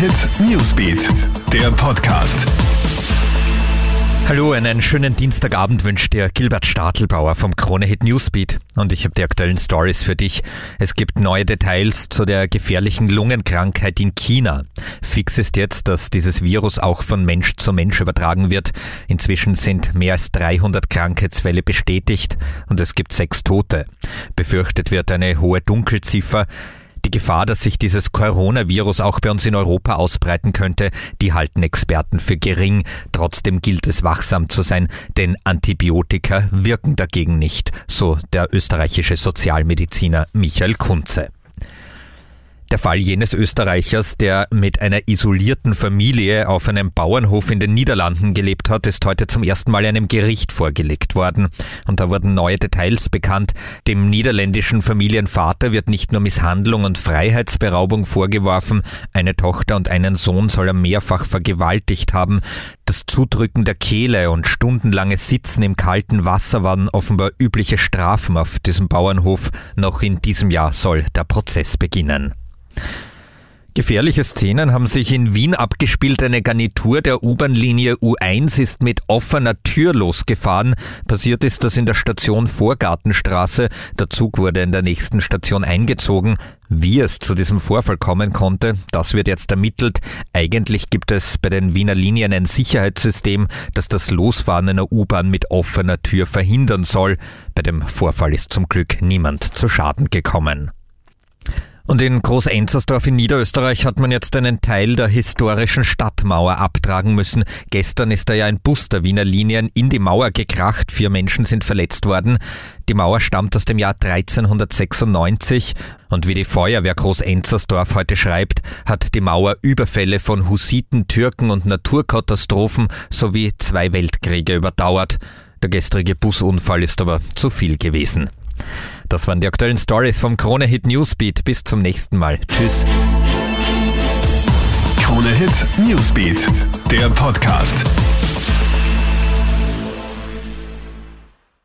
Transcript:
Hit Newsbeat, der Podcast. Hallo, einen schönen Dienstagabend wünscht dir Gilbert Stadelbauer vom Krone Hit Newsbeat und ich habe die aktuellen Stories für dich. Es gibt neue Details zu der gefährlichen Lungenkrankheit in China. Fix ist jetzt, dass dieses Virus auch von Mensch zu Mensch übertragen wird. Inzwischen sind mehr als 300 Krankheitsfälle bestätigt und es gibt sechs Tote. Befürchtet wird eine hohe Dunkelziffer. Die Gefahr, dass sich dieses Coronavirus auch bei uns in Europa ausbreiten könnte, die halten Experten für gering. Trotzdem gilt es wachsam zu sein, denn Antibiotika wirken dagegen nicht, so der österreichische Sozialmediziner Michael Kunze. Der Fall jenes Österreichers, der mit einer isolierten Familie auf einem Bauernhof in den Niederlanden gelebt hat, ist heute zum ersten Mal einem Gericht vorgelegt worden. Und da wurden neue Details bekannt. Dem niederländischen Familienvater wird nicht nur Misshandlung und Freiheitsberaubung vorgeworfen, eine Tochter und einen Sohn soll er mehrfach vergewaltigt haben. Das Zudrücken der Kehle und stundenlange Sitzen im kalten Wasser waren offenbar übliche Strafen auf diesem Bauernhof. Noch in diesem Jahr soll der Prozess beginnen. Gefährliche Szenen haben sich in Wien abgespielt. Eine Garnitur der U-Bahn-Linie U1 ist mit offener Tür losgefahren. Passiert ist das in der Station Vorgartenstraße. Der Zug wurde in der nächsten Station eingezogen. Wie es zu diesem Vorfall kommen konnte, das wird jetzt ermittelt. Eigentlich gibt es bei den Wiener Linien ein Sicherheitssystem, das das Losfahren einer U-Bahn mit offener Tür verhindern soll. Bei dem Vorfall ist zum Glück niemand zu Schaden gekommen. Und in Groß-Enzersdorf in Niederösterreich hat man jetzt einen Teil der historischen Stadtmauer abtragen müssen. Gestern ist da ja ein Bus der Wiener Linien in die Mauer gekracht. Vier Menschen sind verletzt worden. Die Mauer stammt aus dem Jahr 1396 und wie die Feuerwehr Groß-Enzersdorf heute schreibt, hat die Mauer Überfälle von Hussiten, Türken und Naturkatastrophen sowie zwei Weltkriege überdauert. Der gestrige Busunfall ist aber zu viel gewesen. Das waren die aktuellen Stories vom Krone Hit Newsbeat. Bis zum nächsten Mal. Tschüss. Krone Hit Newsbeat, der Podcast.